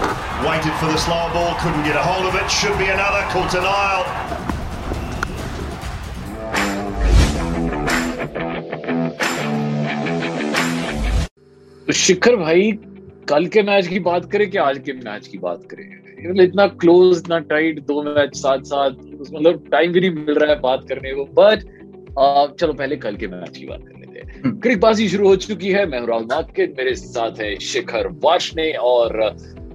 Waited for the slower ball, couldn't get a hold of it. Should be another. Caught an aisle. तो शिखर भाई कल के match की बात करें कि आज के मैच की बात करें मतलब इतना क्लोज इतना टाइट दो मैच साथ साथ मतलब टाइम भी नहीं मिल रहा है बात करने को बट चलो पहले कल के मैच की बात कर लेते हैं क्रिकबाजी शुरू हो चुकी है मैं राहुल मेरे साथ है शिखर वाशने और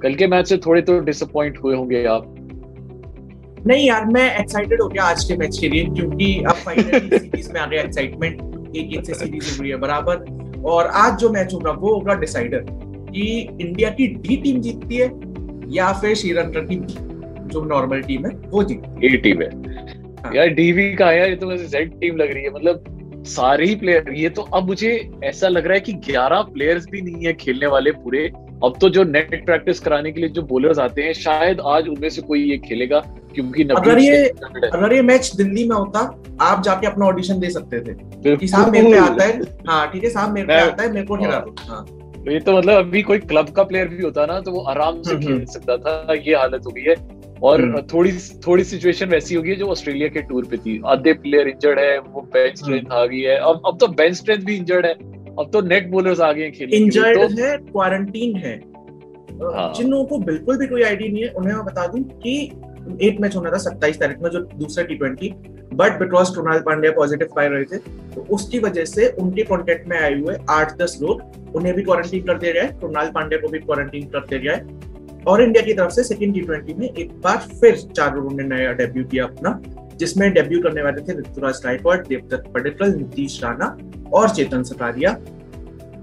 कल के मैच से थोड़े तो डिसअपॉइंट हुए होंगे आप। नहीं यार मैं एक्साइटेड हो गया आज के मैच के लिए क्योंकि अब फाइनली सीरीज़ में आ गया एक्साइटमेंट एक एक से सीरीज़ हो रही है बराबर। और आज जो मैच होगा वो होगा डिसाइडर कि इंडिया की डी टीम जीतती है या फिर श्रीलंका की जो नॉर्मल टीम है वो जीतती ए टीम है। हाँ। यार डीवी का है? ये तो मुझे जेड टीम लग रही है मतलब सारे ही प्लेयर ये तो अब मुझे ऐसा लग रहा है कि 11 प्लेयर्स भी नहीं है खेलने वाले पूरे। अब तो जो नेट प्रैक्टिस कराने के लिए जो बॉलर्स आते हैं शायद आज उनमें से कोई ये खेलेगा क्योंकि अगर ये- अगर ये मैच दिल्ली में होता आप जाके अपना ऑडिशन दे सकते थे। कि साहब मेरे पे आता है। हाँ ठीक है साहब मेरे पे आता है मेरे को खिला दो हाँ। तो ये तो मतलब अभी कोई क्लब का प्लेयर भी होता ना तो वो आराम से हम्म, खेल हम्म। सकता था ये हालत हो गई है। और हम्म। थोड़ी थोड़ी सिचुएशन वैसी होगी जो ऑस्ट्रेलिया के टूर पे थी। आधे प्लेयर इंजर्ड है वो बेंच। स्ट्रेंथ आ गई है। अब अब तो बेंच स्ट्रेंथ भी इंजर्ड है। अब तो नेट बॉलर्स आ गए खेलने इंजर्ड तो है क्वारंटीन है। हाँ। जिन लोगों को बिल्कुल भी कोई आइडिया नहीं है उन्हें मैं बता दूँ कि एक मैच होना था सत्ताईस तारीख में जो दूसरा T twenty but because Krunal Pandya positive पाए रहे थे तो उसकी वजह से उनके कॉन्टेक्ट में आए हुए आठ दस लोग उन्हें भी क्वारंटीन कर दिया गया है कृणाल पांड्या को भी क्वारंटीन कर दिया गया है। और इंडिया की तरफ़ से सेकेंड टी ट्वेंटी में एक बार फिर चार लोगों ने नया डेब्यू किया अपना। जिसमें डेब्यू करने वाले थे ऋतुराज गायकवाड देवदत्त पडिक्कल नीतीश राणा और चेतन सकारिया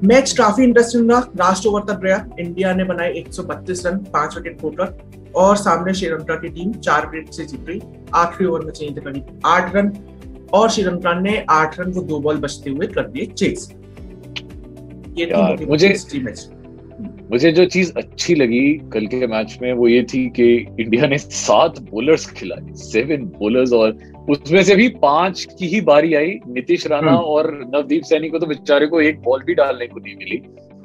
मैच काफ़ी इंटरेस्टिंग रहा। लास्ट ओवर तक गया इंडिया ने बनाए 132 रन पाँच विकेट खोकर और सामने श्रीलंका की टीम चार विकेट से जीत गई। आखिरी ओवर में चाहिए थे करीब आठ रन और श्रीलंका ने आठ रन को दो बॉल बचते हुए कर दिए चेस ये थी मुझे- मैच मुझे जो चीज़ अच्छी लगी कल के मैच में वो ये थी कि इंडिया ने सात बॉलर्स खिलाए सेवन बॉलर्स और उसमें से भी पाँच की ही बारी आई। नीतीश राणा हम्म। और नवदीप सैनी को तो बेचारे को एक बॉल भी डालने को नहीं मिली।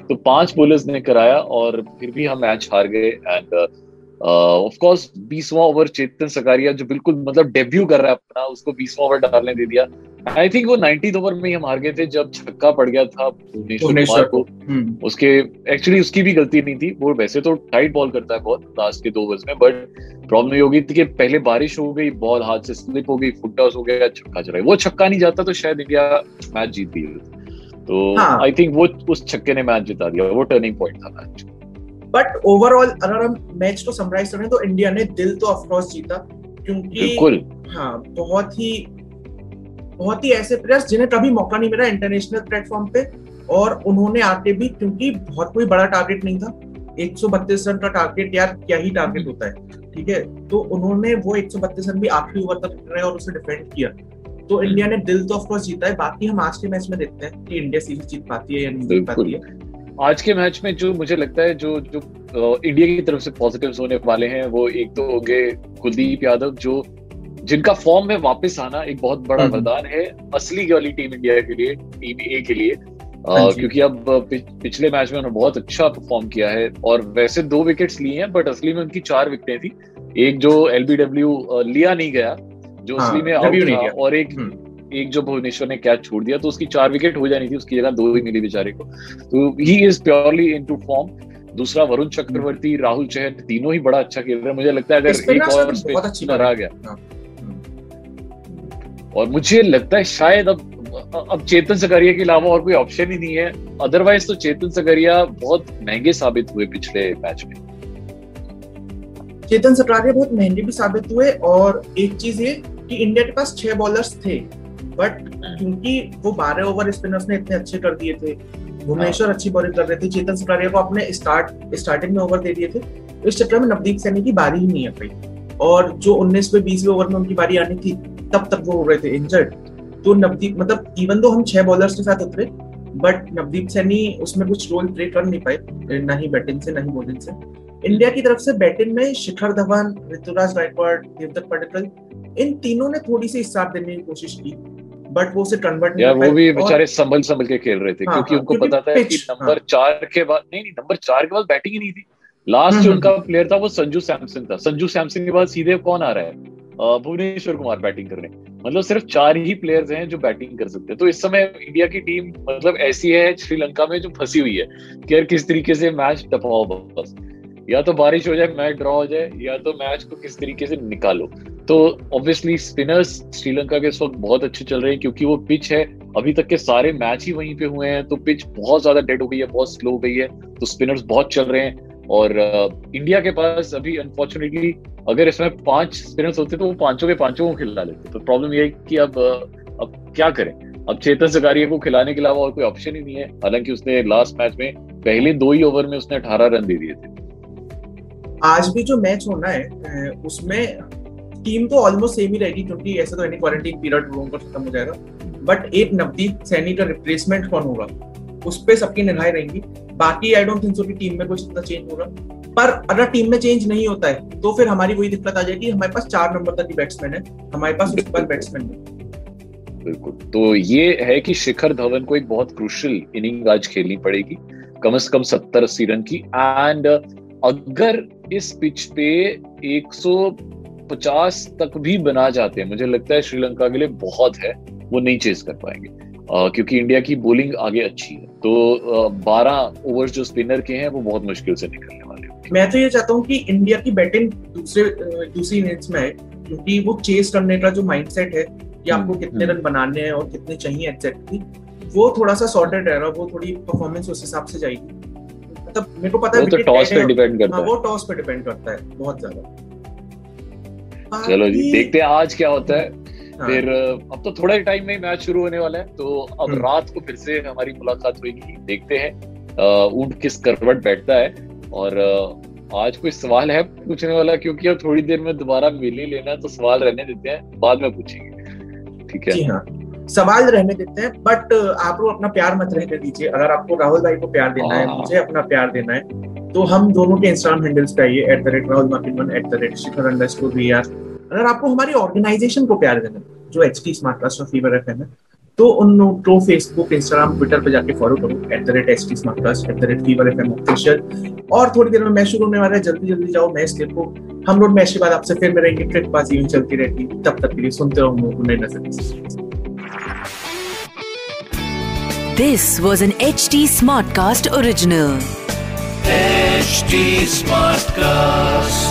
तो पाँच बॉलर्स ने कराया और फिर भी हम मैच हार गए एंड ऑफ़ कोर्स बीसवां ओवर चेतन सकारिया जो बिल्कुल मतलब डेब्यू कर रहा है अपना उसको बीसवा ओवर डालने दे दिया। आई थिंक वो नाइनटीन ओवर में ही हम हार गए थे जब छक्का पड़ गया था भुवनेश्वर को। हम्म, उसके एक्चुअली उसकी भी गलती नहीं थी। वो वैसे तो टाइट बॉल करता है बहुत लास्ट के दो ओवर्स में बट प्रॉब्लम ये होगी थी कि पहले बारिश हो गई बॉल हाथ से स्लिप हो गई फुट टॉस हो गया छक्का चला वो छक्का नहीं जाता तो शायद इंडिया मैच जीत गई तो हाँ। आई थिंक वो उस छक्के ने मैच जिता दिया। वो टर्निंग पॉइंट था मैच बट ओवरऑल अगर हम मैच को समराइज करें तो इंडिया ने दिल तो ऑफकोर्स जीता क्योंकि बिल्कुल। हाँ बहुत ही बहुत ही ऐसे प्लेयर्स जिन्हें कभी मौका नहीं मिला इंटरनेशनल प्लेटफॉर्म पे और उन्होंने आके भी क्योंकि बहुत कोई बड़ा टारगेट नहीं था। 132 रन का टारगेट यार क्या ही टारगेट होता है ठीक है? तो उन्होंने वो 132 रन भी आखिरी ओवर तक रहे और उसे डिफेंड किया। तो इंडिया ने दिल तो ऑफकोर्स जीता है बाकी हम आज के मैच में देखते हैं कि इंडिया सीरीज़ जीत पाती है या नहीं जीत पाती है। आज के मैच में जो मुझे लगता है जो जो इंडिया की तरफ़ से पॉजिटिव्स होने वाले हैं वो एक तो हो गए कुलदीप यादव जो जिनका फॉर्म में वापस आना एक बहुत बड़ा हम्म। वरदान है असली वाली टीम इंडिया के लिए टीम ए के लिए हाँ क्योंकि अब पिछ- पिछले मैच में उन्होंने बहुत अच्छा परफॉर्म किया है और वैसे दो विकेट्स लिए हैं बट असली में उनकी चार विकेटें थी एक जो एलबीडब्ल्यू लिया नहीं गया जो हाँ, असली में आउट नहीं किया। और एक हम्म। एक जो भुवनेश्वर ने कैच छोड़ दिया तो उसकी चार विकेट हो जानी थी उसकी जगह दो ही मिली बेचारे को तो he is purely into form दूसरा वरुण चक्रवर्ती राहुल चहर तीनों ही बड़ा अच्छा खेल रहे हैं मुझे लगता है अगर एक और स्पिनर आ गया हाँ। और मुझे लगता है शायद अब अब चेतन सकारिया के अलावा और कोई ऑप्शन ही नहीं है। अदरवाइज़ तो चेतन सकारिया बहुत महँगे साबित हुए पिछले मैच में। चेतन सटरारिया बहुत महँगे भी साबित हुए और एक चीज़ ये कि इंडिया के पास छह बॉलर्स थे बट क्योंकि वो बारह ओवर स्पिनर्स ने इतने अच्छे कर दिए थे, भुवनेश्वर अच्छी बॉलिंग कर रहे थे, चेतन सटारिया को अपने स्टार्ट स्टार्टिंग में ओवर दे दिए थे तो इस चक्कर में नवदीप सैनी की बारी ही नहीं आ पाई और जो 19वें 20वें ओवर में उनकी बारी आनी थी तब तक वो हो रहे थे इंजर्ड तो नवदीप मतलब इवन दो हम छह बॉलर्स के साथ उतरे बट नवदीप सैनी उसमें कुछ रोल प्ले कर नहीं पाए ना ही बैटिंग से ना ही बॉलिंग से. इंडिया की तरफ़ से बैटिंग में शिखर धवन ऋतुराज गायकवाड़ देवदत्त पडिक्कल इन तीनों ने थोड़ी सी साथ देने की कोशिश की बट वो उसे कन्वर्ट यार वो भी बेचारे संभल संभल के खेल रहे थे हाँ, क्योंकि हाँ, उनको क्योंकि पता था कि नंबर हाँ। चार के बाद नहीं नहीं नंबर चार के बाद बैटिंग ही नहीं थी. लास्ट जो हम्म, उनका प्लेयर था वो संजू सैमसन था. संजू सैमसन के बाद सीधे कौन आ रहा है? भुवनेश्वर कुमार बैटिंग करने। मतलब सिर्फ़ चार ही प्लेयर्स हैं जो बैटिंग कर सकते हैं। तो इस समय इंडिया की टीम मतलब ऐसी है श्रीलंका में जो फंसी हुई है कि यार किस तरीके से मैच टपाओ बस। या तो बारिश हो जाए मैच ड्रॉ हो जाए, या तो मैच को किस तरीके से निकालो। तो ऑब्वियसली स्पिनर्स श्रीलंका के इस वक्त बहुत अच्छे चल रहे हैं क्योंकि वो पिच है। अभी तक के सारे मैच ही वहीं पे हुए हैं तो पिच बहुत ज़्यादा डेड हो गई है, बहुत स्लो हो गई है। तो स्पिनर्स बहुत चल रहे हैं और इंडिया के पास अभी अनफॉर्चुनेटली अगर इसमें पाँच स्पिनर्स होते तो वो पाँचों के पाँचों को खिला लेते। तो प्रॉब्लम ये कि अब अब क्या करें? अब चेतन सकारिया को खिलाने के अलावा और कोई ऑप्शन ही नहीं है। हालाँकि उसने लास्ट मैच में पहले दो ही ओवर में उसने अठारह रन दे दिए थे। आज भी जो मैच होना है उसमें टीम तो ऑलमोस्ट सेम ही रहेगी क्योंकि ऐसे तो एनी क्वारंटीन पीरियड लोगों का खत्म हो जाएगा। बट एक नवदीप सैनी का रिप्लेसमेंट कौन होगा? उस पर सबकी निगाहें रहेंगी। बाकी आई डोंट थिंक सो कि टीम में कुछ इतना चेंज होगा। पर अगर टीम में चेंज नहीं होता है तो फिर हमारी वही दिक्कत आ जाएगी हमारे पास चार नंबर तक की बैट्समैन है हमारे पास उस पर बैट्समैन है। बिल्कुल। तो ये है कि शिखर धवन को एक बहुत क्रुशियल इनिंग आज खेलनी पड़ेगी कम से कम सत्तर अस्सी रन की। एंड अगर इस पिच पे 150 तक भी बना जाते हैं मुझे लगता है श्रीलंका के लिए बहुत है वो नहीं चेस कर पाएँगे। अ, क्योंकि इंडिया की बोलिंग आगे अच्छी है। तो बारह ओवर्स जो स्पिनर के हैं वो बहुत मुश्किल से हैं। मैं तो ये चाहता हूँ कि इंडिया की बैटिंग दूसरे दूसरी इनिंग्स में है क्योंकि वो चेस करने का जो माइंडसेट है कि आपको हम्म, कितने हम्म। रन बनाने हैं और कितने चाहिए एग्जैक्टली वो थोड़ा सा सॉर्टेड रहेगा वो थोड़ी परफॉर्मेंस उस हिसाब से जाएगी। मतलब मेरे को पता है वो तो टॉस पे डिपेंड करता हाँ है। वो टॉस पे डिपेंड करता है बहुत ज़्यादा। चलो जी देखते हैं आज क्या होता है। हाँ, फिर अब तो थोड़ा ही टाइम में मैच शुरू होने वाला है तो अब हम्म। रात को फिर से हमारी मुलाकात होगी देखते हैं ऊँट किस करवट बैठता है। और आज कोई सवाल है पूछने वाला क्योंकि अब थोड़ी देर में दोबारा मिल ही लेना तो सवाल रहने देते हैं बाद में पूछेंगे। ठीक जी है। हाँ सवाल रहने देते हैं बट आप लोग अपना प्यार मत रहने दीजिए। अगर आपको राहुल भाई को प्यार देना है हाँ। मुझे अपना प्यार देना है तो हम दोनों के इंस्टाग्राम हैंडल्स आइए एट द रेट राहुल मार्किन एट द रेट शिखर अंडर आर अगर आपको हमारी ऑर्गेनाइजेशन को प्यार देना है जो एच टी स्मार्ट कास्ट और फीवर एफ़ है तो उन को फेसबुक इंस्टाग्राम ट्विटर पे जाके फॉलो करो at the rate H T smart at the rate Fever F M official और थोड़ी देर में मैच शुरू होने वाला है जल्दी जल्दी जाओ मैच देखो हम लोग मैच के बाद आपसे फिर मिलेंगे ट्रिकबाजी यूँ चलती रहती तब तक के लिए सुनते रहो उन्हें नज़र This was an HT Smartcast original. HT Smartcast.